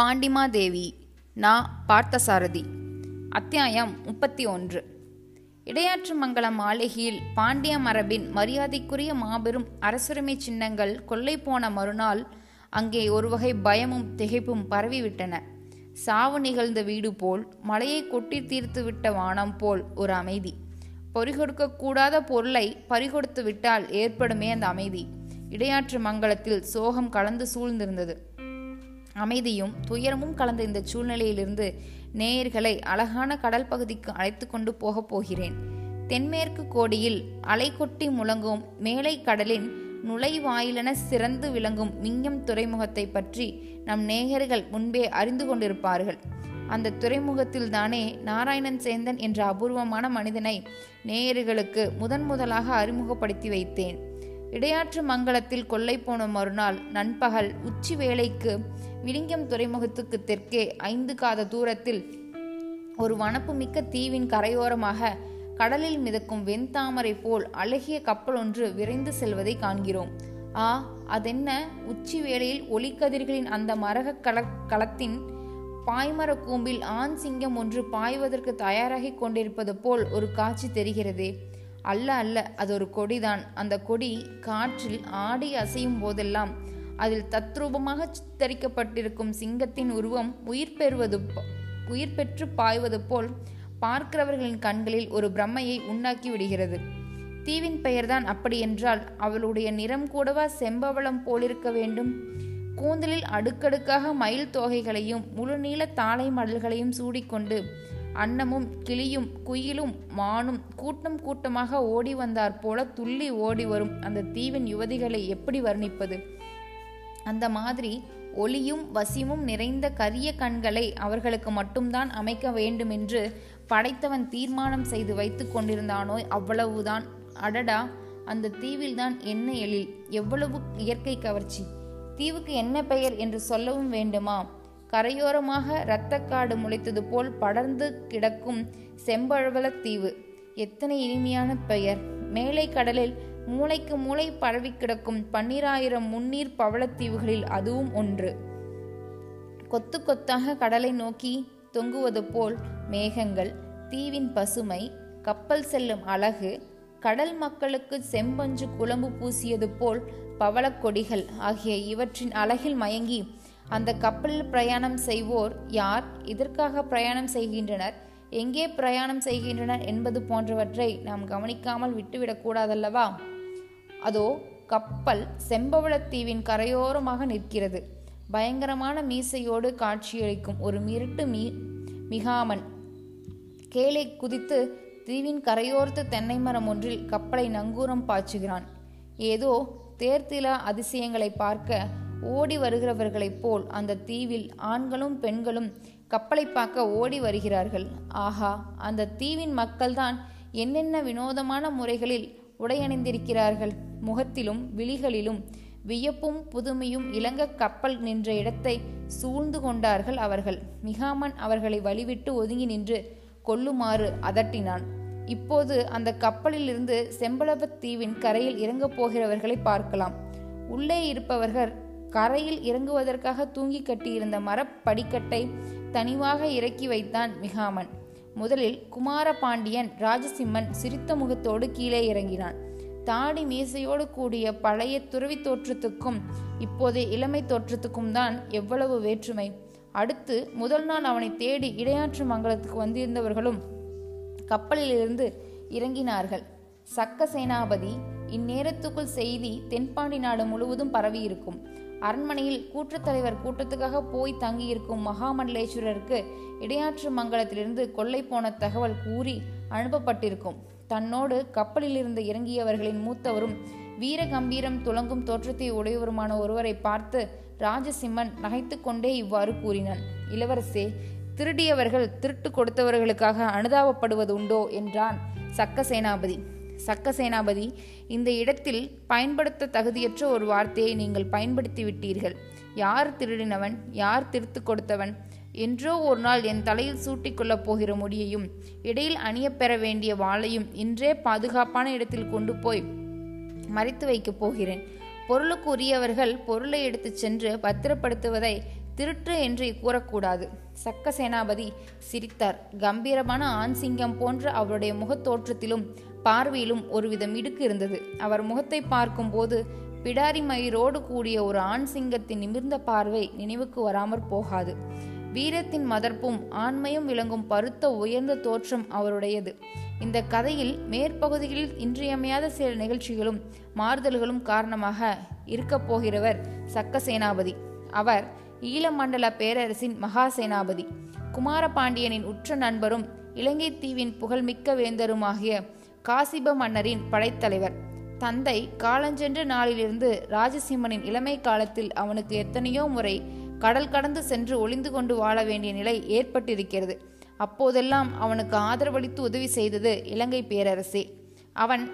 பாண்டிமாதேவி நா. பார்த்தசாரதி. அத்தியாயம் முப்பத்தி ஒன்று இடையாற்று மங்கலம் மாளிகையில் பாண்டிய மரபின் மரியாதைக்குரிய மாபெரும் அரசுரிமை சின்னங்கள் கொள்ளை போன மறுநாள் அங்கே ஒரு வகை பயமும் திகைப்பும் பரவிவிட்டன. சாவு நிகழ்ந்த வீடு போல் மலையை கொட்டி தீர்த்து விட்ட வானம் போல் ஒரு அமைதி. பறிகொடுக்கக்கூடாத பொருளை பறிகொடுத்து விட்டால் ஏற்படுமே அந்த அமைதி. இடையாற்று மங்கலத்தில் சோகம் கலந்து சூழ்ந்திருந்தது. அமைதியும் துயரமும் கலந்த இந்த சூழ்நிலையிலிருந்து நேயர்களை அழகான கடல் பகுதிக்கு அழைத்து கொண்டு போகப் போகிறேன். தென்மேற்கு கோடியில் அலை கொட்டி முழங்கும் மேலை கடலின் நுழைவாயிலென சிறந்து விளங்கும் மிங்கம் துறைமுகத்தை பற்றி நம் நேயர்கள் முன்பே அறிந்து கொண்டிருப்பார்கள். அந்த துறைமுகத்தில் தானே நாராயணன் சேந்தன் என்ற அபூர்வமான மனிதனை நேயர்களுக்கு முதன் முதலாக அறிமுகப்படுத்தி வைத்தேன். இடையாற்று மங்கலத்தில் கொள்ளை போன மறுநாள் நண்பகல் உச்சி வேளைக்கு விலிங்கம் துறைமுகத்துக்கு தெற்கே ஐந்து காத தூரத்தில் ஒரு வனப்பு மிக்க தீவின் கரையோரமாக கடலில் மிதக்கும் வெண்தாமரை போல் அழகிய கப்பல் ஒன்று விரைந்து செல்வதை காண்கிறோம். ஆ அதென்ன? உச்சி வேளையில் ஒளிக்கதிர்களின் அந்த மரக கல களத்தின் பாய்மர கூம்பில் ஆண் சிங்கம் ஒன்று பாய்வதற்கு தயாராகி கொண்டிருப்பது போல் ஒரு காட்சி தெரிகிறதே. அல்ல அல்ல அது ஒரு கொடிதான். அந்த கொடி காற்றில் ஆடி அசையும் போதெல்லாம் அதில் தத்ரூபமாக சித்தரிக்கப்பட்டிருக்கும் சிங்கத்தின் உருவம் உயிர் பெறுவது உயிர் பெற்று பாய்வது போல் பார்க்கிறவர்களின் கண்களில் ஒரு பிரம்மையை உண்டாக்கி விடுகிறது. தீவின் பெயர்தான் அப்படி என்றால் அவளுடைய நிறம் கூடவா செம்பவளம் போலிருக்க வேண்டும்? கூந்தலில் அடுக்கடுக்காக மயில் தோகைகளையும் முழுநீள தாளை மடல்களையும் சூடிக்கொண்டு அன்னமும் கிளியும் குயிலும் மானும் கூட்டம் கூட்டமாக ஓடி வந்தாற் போல துள்ளி ஓடி வரும் அந்த தீவின் யுவதிகளை எப்படி வர்ணிப்பது? அந்த மாதிரி ஒளியும் வசியமும் நிறைந்த கரிய கண்களை அவர்களுக்கு மட்டும்தான் அமைக்க வேண்டுமென்று படைத்தவன் தீர்மானம் செய்து வைத்து கொண்டிருந்தானோ அவ்வளவுதான். அடடா அந்த தீவில்தான் என்ன எழில்? எவ்வளவு இயற்கை கவர்ச்சி. தீவுக்கு என்ன பெயர் என்று சொல்லவும் வேண்டுமா? கரையோரமாக இரத்தக்காடு முளைத்தது போல் படர்ந்து கிடக்கும் செம்பழவல தீவு. எத்தனை இனிமையான பெயர். மேலை கடலில் மூளைக்கு மூளை பரவி கிடக்கும் பன்னிராயிரம் முன்னீர் பவளத்தீவுகளில் அதுவும் ஒன்று. கொத்து கொத்தாக கடலை நோக்கி தொங்குவது போல் மேகங்கள் தீவின் பசுமை கப்பல் செல்லும் அழகு கடல் மக்களுக்கு செம்பஞ்சு குழம்பு பூசியது போல் பவளக்கொடிகள் ஆகிய இவற்றின் அழகில் மயங்கி அந்த கப்பலில் பிரயாணம் செய்வோர் யார்? இதற்காக பிரயாணம் செய்கின்றனர்? எங்கே பிரயாணம் செய்கின்றனர் என்பது போன்றவற்றை நாம் கவனிக்காமல் விட்டுவிடக்கூடாதல்லவா அதோ கப்பல் செம்பவளத்தீவின் கரையோரமாக நிற்கிறது. பயங்கரமான மீசையோடு காட்சியளிக்கும் ஒரு மிருட்டு மீ மிகாமன் கேளை குதித்து தீவின் கரையோரத்து தென்னை மரம் ஒன்றில் கப்பலை நங்கூரம் பாய்ச்சுகிறான். ஏதோ தேர்த்திலா அதிசயங்களை பார்க்க ஓடி வருகிறவர்களைப் போல் அந்த தீவில் ஆண்களும் பெண்களும் கப்பலை பார்க்க ஓடி வருகிறார்கள். ஆஹா அந்த தீவின் மக்கள்தான் என்னென்ன வினோதமான முறைகளில் உடையணிந்திருக்கிறார்கள். முகத்திலும் விழிகளிலும் வியப்பும் புதுமையும் இளங்க கப்பல் நின்ற இடத்தை சூழ்ந்து கொண்டார்கள் அவர்கள். மிகாமன் அவர்களை வழிவிட்டு ஒதுங்கி நின்று கொல்லுமாறு அதட்டினான். இப்போது அந்த கப்பலிலிருந்து செம்பளவத் தீவின் கரையில் இறங்கப் போகிறவர்களை பார்க்கலாம். உள்ளே இருப்பவர்கள் கரையில் இறங்குவதற்காக தூங்கி கட்டியிருந்த மரப்படிக்கட்டை தனிவாக இறக்கி வைத்தான் மிகாமன். முதலில் குமார பாண்டியன் ராஜசிம்மன் சிரித்த முகத்தோடு கீழே இறங்கினான். தாடி மீசையோடு கூடிய பழைய துறவி தோற்றத்துக்கும் இப்போதைய இளமை தோற்றத்துக்கும் தான் எவ்வளவு வேற்றுமை. அடுத்து முதல் நாள் அவனை தேடி இடையாற்று மங்கலத்துக்கு வந்திருந்தவர்களும் கப்பலிலிருந்து இறங்கினார்கள். சக்க சேனாபதி இந்நேரத்துக்குள் செய்தி தென்பாண்டி நாடு முழுவதும் பரவியிருக்கும். அரண்மனையில் கூட்டத்தலைவர் கூட்டத்துக்காக போய் தங்கியிருக்கும் மகாமண்டலேஸ்வரருக்கு இடையாற்று மங்கலத்திலிருந்து கொள்ளை போன தகவல் கூறி அனுப்பப்பட்டிருக்கும். தன்னோடு கப்பலிலிருந்து இறங்கியவர்களின் மூத்தவரும் வீர கம்பீரம் துளங்கும் தோற்றத்தை உடையவருமான ஒருவரை பார்த்து ராஜசிம்மன் நகைத்து கொண்டே இவ்வாறு கூறினான். இளவரசே திருடியவர்கள் திருட்டு கொடுத்தவர்களுக்காக அனுதாபப்படுவது உண்டோ? என்றான் சக்க சேனாபதி சக்க சேனாபதி இந்த இடத்தில் பயன்படுத்த தகுதியற்ற ஒரு வார்த்தையை நீங்கள் பயன்படுத்தி விட்டீர்கள். யார் திருடினவன் யார் திருத்து கொடுத்தவன்? என்றோ ஒரு நாள் என் தலையில் சூட்டிக்கொள்ளப் போகிற முடியையும் இடையில் அணியப்பெற வேண்டிய வாளையும் இன்றே பாதுகாப்பான இடத்தில் கொண்டு போய் மறைத்து வைக்கப் போகிறேன். பொருளுக்கு உரியவர்கள் பொருளை எடுத்துச் சென்று பத்திரப்படுத்துவதை திருட்டு என்று கூறக்கூடாது. சக்க சேனாபதி சிரித்தார். கம்பீரமான ஆண் சிங்கம் போன்ற அவருடைய முகத் தோற்றத்திலும் பார்வையிலும் ஒருவித மிடுக்கு இருந்தது. அவர் முகத்தை பார்க்கும்போது பிடாரி மயிரோடு கூடிய ஒரு ஆண் சிங்கத்தின் நிமிர்ந்த பார்வை நினைவுக்கு வராமற் போகாது. வீரத்தின் மதர்ப்பும் ஆண்மையும் விளங்கும் பருத்த உயர்ந்த தோற்றம் அவருடையது. இந்த கதையில் மேற்பகுதிகளில் இன்றியமையாத சில நிகழ்ச்சிகளும் மாறுதல்களும் காரணமாக இருக்கப் போகிறவர் சக்க சேனாபதி அவர் ஈழமண்டல பேரரசின் மகா சேனாபதி குமாரபாண்டியனின் உற்ற நண்பரும் இலங்கை தீவின் புகழ்மிக்க வேந்தருமாகிய காசிப மன்னரின் படைத்தலைவர். தந்தை காலஞ்சென்ற நாளிலிருந்து ராஜசிம்மனின் இளமை காலத்தில் அவனுக்கு எத்தனையோ முறை கடல் கடந்து சென்று ஒளிந்து கொண்டு வாழ வேண்டிய நிலை ஏற்பட்டிருக்கிறது. அப்போதெல்லாம் அவனுக்கு ஆதரவளித்து உதவி செய்தது இலங்கை பேரரசே. அவன்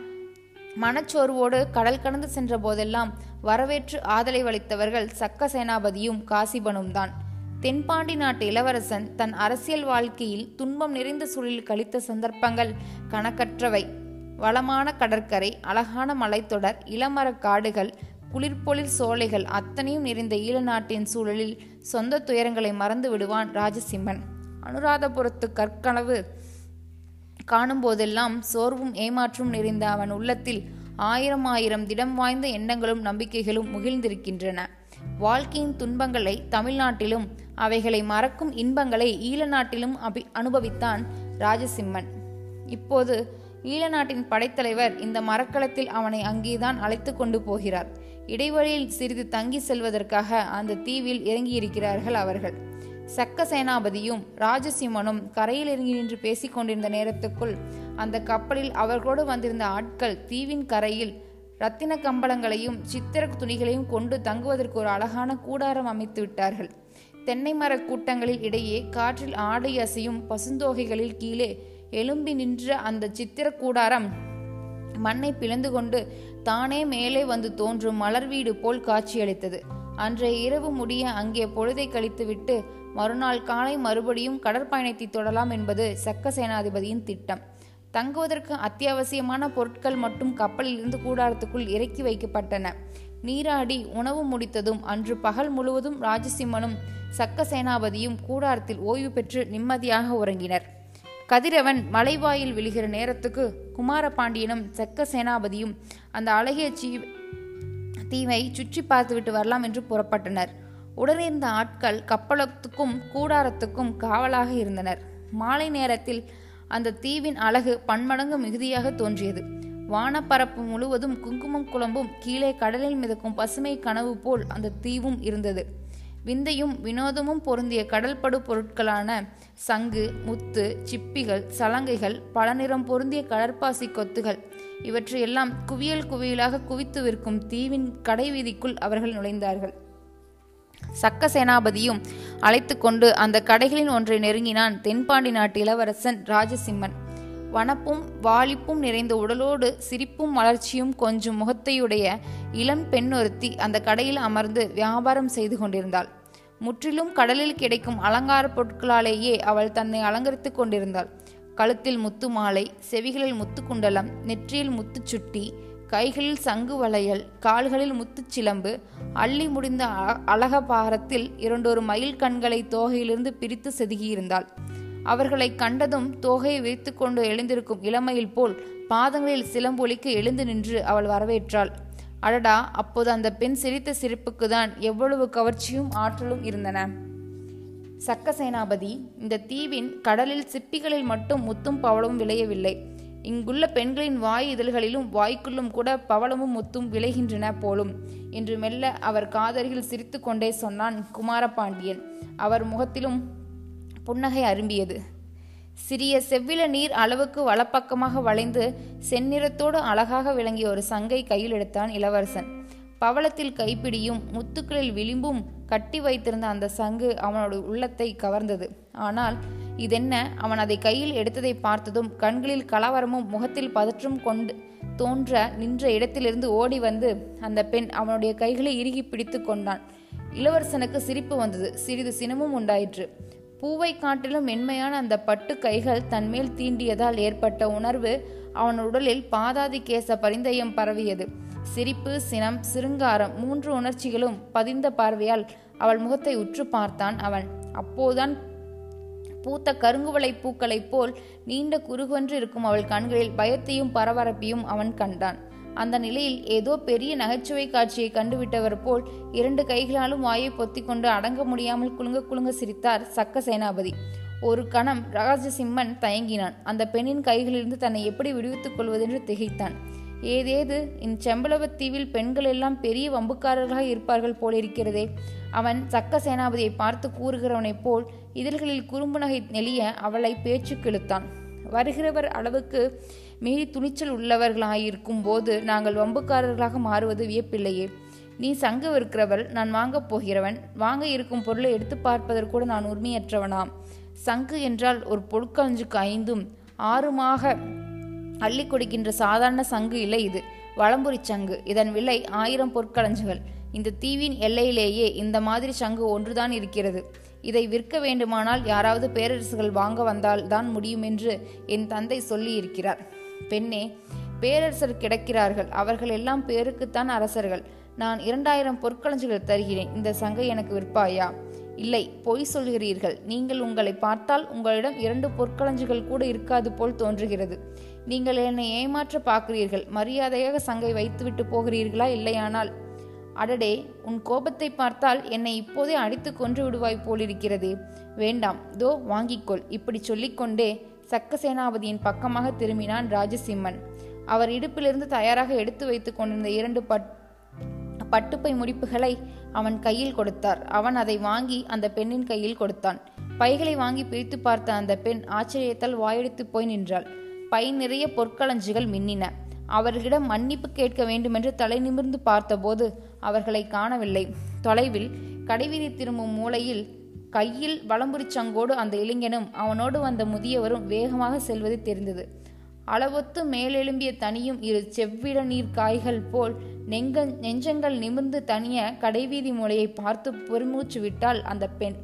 மனச்சோர்வோடு கடல் கடந்து சென்ற போதெல்லாம் வரவேற்று ஆதரவளித்தவர்கள் சக்க சேனாபதியும் காசிபனும் தான் தென்பாண்டி நாட்டு இளவரசன் தன் அரசியல் வாழ்க்கையில் துன்பம் நிறைந்த சூழலில் கழித்த சந்தர்ப்பங்கள் கணக்கற்றவை. வளமான கடற்கரை அழகான மலைத்தொடர் இளமரக் காடுகள் குளிர்பொழில் சோலைகள் அத்தனையும் நிறைந்த ஈழ நாட்டின் சூழலில் சொந்த துயரங்களை மறந்து விடுவான் ராஜசிம்மன். அனுராதபுரத்து கற்கனவு காணும் போதெல்லாம் சோர்வும் ஏமாற்றும் நிறைந்த அவன் உள்ளத்தில் ஆயிரம் ஆயிரம் திடம் வாய்ந்த எண்ணங்களும் நம்பிக்கைகளும் முகிழ்ந்திருக்கின்றன. வாழ்க்கையின் துன்பங்களை தமிழ்நாட்டிலும் அவைகளை மறக்கும் இன்பங்களை ஈழ நாட்டிலும் அபி அனுபவித்தான் ராஜசிம்மன். இப்போது ஈழ நாட்டின் படைத்தலைவர் இந்த மரக்களத்தில் அவனை அங்கேதான் அழைத்து கொண்டு போகிறார். இடைவெளியில் சிறிது தங்கி செல்வதற்காக அந்த தீவில் இறங்கியிருக்கிறார்கள் அவர்கள். சக்க சேனாபதியும் ராஜசிம்மனும் கரையில் இறங்கி நின்று பேசிக் கொண்டிருந்த நேரத்துக்குள் அந்த கப்பலில் அவர்களோடு வந்திருந்த ஆட்கள் தீவின் கரையில் ரத்தின கம்பளங்களையும் சித்திர துணிகளையும் கொண்டு தங்குவதற்கு ஒரு அழகான கூடாரம் அமைத்து விட்டார்கள். தென்னை மரக் கூட்டங்களில் இடையே காற்றில் ஆடை அசையும் பசுந்தோகைகளில் கீழே எழும்பி நின்ற அந்த சித்திர கூடாரம் மண்ணை பிளந்து கொண்டு தானே மேலே வந்து தோன்றும் மலர் வீடு போல் காட்சியளித்தது. அன்றைய இரவு முடிய அங்கே பொழுதை கழித்துவிட்டு மறுநாள் காலை மறுபடியும் கடற்பயணத்தை தொடலாம் என்பது சக்க சேனாதிபதியின் திட்டம். தங்குவதற்கு அத்தியாவசியமான பொருட்கள் மட்டும் கப்பலில் இருந்து கூடாரத்துக்குள் இறக்கி வைக்கப்பட்டன. நீராடி உணவு முடித்ததும் அன்று பகல் முழுவதும் ராஜசிம்மனும் சக்க சேனாபதியும் கூடாரத்தில் ஓய்வு பெற்று நிம்மதியாக உறங்கினர். கதிரவன் மலைவாயில் விழுகிற நேரத்துக்கு குமாரபாண்டியனும் சக்க சேனாபதியும் அந்த அழகிய சீ தீவை சுற்றி பார்த்துவிட்டு வரலாம் என்று புறப்பட்டனர். உடனிருந்த ஆட்கள் கப்பலத்துக்கும் கூடாரத்துக்கும் காவலாக இருந்தனர். மாலை நேரத்தில் அந்த தீவின் அழகு பன்மடங்கு மிகுதியாக தோன்றியது. வானப்பரப்பு முழுவதும் குங்குமம் குழம்பும் கீழே கடலில் மிதக்கும் பசுமை கனவு போல் அந்த தீவும் இருந்தது. விந்தையும் வினோதமும் பொருந்திய கடல்படு பொருட்களான சங்கு முத்து சிப்பிகள் சலங்கைகள் பல நிறம் பொருந்திய கடற்பாசி கொத்துகள். இவற்றையெல்லாம் குவியல் குவியலாக குவித்து விற்கும் தீவின் கடை வீதிக்குள் அவர்கள் நுழைந்தார்கள். சக்க சேனாபதியும் அழைத்து கொண்டு அந்த கடைகளின் ஒன்றை நெருங்கினான் தென்பாண்டி நாட்டு இளவரசன் ராஜசிம்மன். வனப்பும் வாலிப்பும் நிறைந்த உடலோடு சிரிப்பும் மலர்ச்சியும் கொஞ்சம் முகத்தையுடைய இளம் பெண் ஒருத்தி அந்த கடையில் அமர்ந்து வியாபாரம் செய்து கொண்டிருந்தாள். முற்றிலும் கடலில் கிடைக்கும் அலங்கார பொருட்களாலேயே அவள் தன்னை அலங்கரித்துக் கொண்டிருந்தாள். கழுத்தில் முத்து மாலை செவிகளில் முத்து குண்டலம் நெற்றியில் முத்துச் சுட்டி கைகளில் சங்கு வளையல் கால்களில் முத்துச் சிலம்பு அள்ளி முடிந்த அழக பாரத்தில் இரண்டொரு மயில் கண்களை தோகையிலிருந்து பிரித்து செதுகியிருந்தாள் அவர்களை கண்டதும் தோகையை வைத்து கொண்டு எழுந்திருக்கும் இளமையில் போல் பாதங்களில் சிலம்பொலிக்கு எழுந்து நின்று அவள் வரவேற்றாள். அடடா அப்போது அந்த பெண் சிரித்த சிரிப்புக்கு தான் எவ்வளவு கவர்ச்சியும் ஆற்றலும் இருந்தன. சக்க சேனாபதி இந்த தீவின் கடலில் சிப்பிகளில் மட்டும் முத்தும் பவளமும் விளையவில்லை. இங்குள்ள பெண்களின் வாய் இதழ்களிலும் வாய்க்குள்ளும் கூட பவளமும் முத்தும் விளைகின்றன போலும் என்று மெல்ல அவர் காதருகில் சிரித்து கொண்டே சொன்னான் குமாரபாண்டியன். அவர் முகத்திலும் புன்னகை அரும்பியது. சிறிய செவ்வில நீர் அளவுக்கு வலப்பக்கமாக வளைந்து செந்நிறத்தோடு அழகாக விளங்கிய ஒரு சங்கை கையில் எடுத்தான் இளவரசன். பவளத்தில் கைப்பிடியும் முத்துக்களில் விளிம்பும் கட்டி வைத்திருந்த அந்த சங்கு அவனோட உள்ளத்தை கவர்ந்தது. ஆனால் இதென்ன? அவன் அதை கையில் எடுத்ததை பார்த்ததும் கண்களில் கலவரமும் முகத்தில் பதற்றும் கொண்டு தோன்ற நின்ற இடத்திலிருந்து ஓடி வந்து அந்த பெண் அவனுடைய கைகளை இறுகி பிடித்து கொண்டான். இளவரசனுக்கு சிரிப்பு வந்தது. சிறிது சினமும் உண்டாயிற்று. பூவை காட்டிலும் மென்மையான அந்த பட்டு கைகள் தன்மேல் தீண்டியதால் ஏற்பட்ட உணர்வு அவன் உடலில் பாதாதி கேச பரிந்தயம் பரவியது. சிரிப்பு சினம் சிருங்காரம் மூன்று உணர்ச்சிகளும் பதிந்த பார்வையால் அவள் முகத்தை உற்று பார்த்தான் அவன். அப்போதுதான் பூத்த கருங்குவளை பூக்களைப் போல் நீண்ட குறுகொன்று இருக்கும் அவள் கண்களில் பயத்தையும் பரபரப்பையும் அவன் கண்டான். அந்த நிலையில் ஏதோ பெரிய நகைச்சுவை காட்சியை கண்டுவிட்டவர் போல் இரண்டு கைகளாலும் வாயை பொத்திக்கொண்டு அடங்க முடியாமல் குலுங்க குலுங்க சிரித்தார் சக்க சேனாபதி. ஒரு கணம் ராஜசிம்மன் தயங்கினான். அந்த பெண்ணின் கைகளிலிருந்து தன்னை எப்படி விடுவித்துக் கொள்வதென்று திகைத்தான். ஏதேது? இச்செம்பளவத்தீவில் பெண்கள் எல்லாம் பெரிய வம்புக்காரர்களாக இருப்பார்கள் போலிருக்கிறதே அவன் சக்க சேனாபதியை பார்த்து கூறுகிறவனைப் போல் இதழ்களில் குறும்பு நகை நெளிய அவளை பேச்சு கிழுத்தான். வருகிறவர் அளவுக்கு மீறி துணிச்சல் உள்ளவர்களாயிருக்கும் போது நாங்கள் வம்புக்காரர்களாக மாறுவது வியப்பில்லையே. நீ சங்கு விற்கிறவள் நான் வாங்கப் போகிறவன். வாங்க இருக்கும் பொருளை எடுத்து பார்ப்பதற்கூட நான் உரிமையற்றவனாம். சங்கு என்றால் ஒரு பொற்களஞ்சுக்கு ஐந்தும் ஆறுமாக அள்ளி கொடுக்கின்ற சாதாரண சங்கு இல்லை இது. வளம்புரி சங்கு. இதன் விலை ஆயிரம் பொற்களஞ்சுகள் இந்த தீவின் எல்லையிலேயே இந்த மாதிரி சங்கு ஒன்றுதான் இருக்கிறது. இதை விற்க வேண்டுமானால் யாராவது பேரரசுகள் வாங்க வந்தால் தான் முடியும் என்று என் தந்தை சொல்லி இருக்கிறார் பெண்ணே பேரரசர் கிடக்கிறார்கள். அவர்கள் எல்லாம் பேருக்குத்தான் அரசர்கள். நான் இரண்டாயிரம் பொற்களஞ்சுகள் தருகிறேன். இந்த சங்கை எனக்கு விற்பாயா? இல்லை பொய் சொல்கிறீர்கள். நீங்கள் உங்களை பார்த்தால் உங்களிடம் இரண்டு பொற்களஞ்சுகள் கூட இருக்காது போல் தோன்றுகிறது. நீங்கள் என்னை ஏமாற்ற பார்க்கிறீர்கள். மரியாதையாக சங்கை வைத்துவிட்டு போகிறீர்களா இல்லையானால்? அடடே உன் கோபத்தை பார்த்தால் என்னை இப்போதே அடித்து கொன்று விடுவாய் போலிருக்கிறதே. வேண்டாம் தோ வாங்கிக்கொள். இப்படி சொல்லிக்கொண்டே சக்கசேனாபதியின் பக்கமாக திரும்பினான் ராஜசிம்மன். அவர் இடுப்பிலிருந்து தயாராக எடுத்து வைத்துக் கொண்டிருந்த இரண்டு பட் பட்டுப்பை முடிப்புகளை அவன் கையில் கொடுத்தார். அவன் அதை வாங்கி அந்த பெண்ணின் கையில் கொடுத்தான். பைகளை வாங்கி பிரித்து பார்த்த அந்த பெண் ஆச்சரியத்தால் வாயெடுத்து போய் நின்றாள். பை நிறைய பொற்களஞ்சுகள் மின்னின. அவர்களிடம் மன்னிப்பு கேட்க வேண்டுமென்று தலை நிமிர்ந்து பார்த்தபோது அவர்களை காணவில்லை. தொலைவில் கடைவீதி திரும்பும் மூலையில் கையில் வளம்புரிச் சங்கோடு அந்த இளைஞனும் அவனோடு வந்த முதியவரும் வேகமாக செல்வது தெரிந்தது. அளவொத்து மேலெழும்பிய தனியும் இரு செவ்விட நீர் காய்கள் போல் நெங்க நெஞ்சங்கள் நிமிர்ந்து தனிய கடைவீதி மூலையை பார்த்து பெருமூச்சு விட்டாள் அந்த பெண்.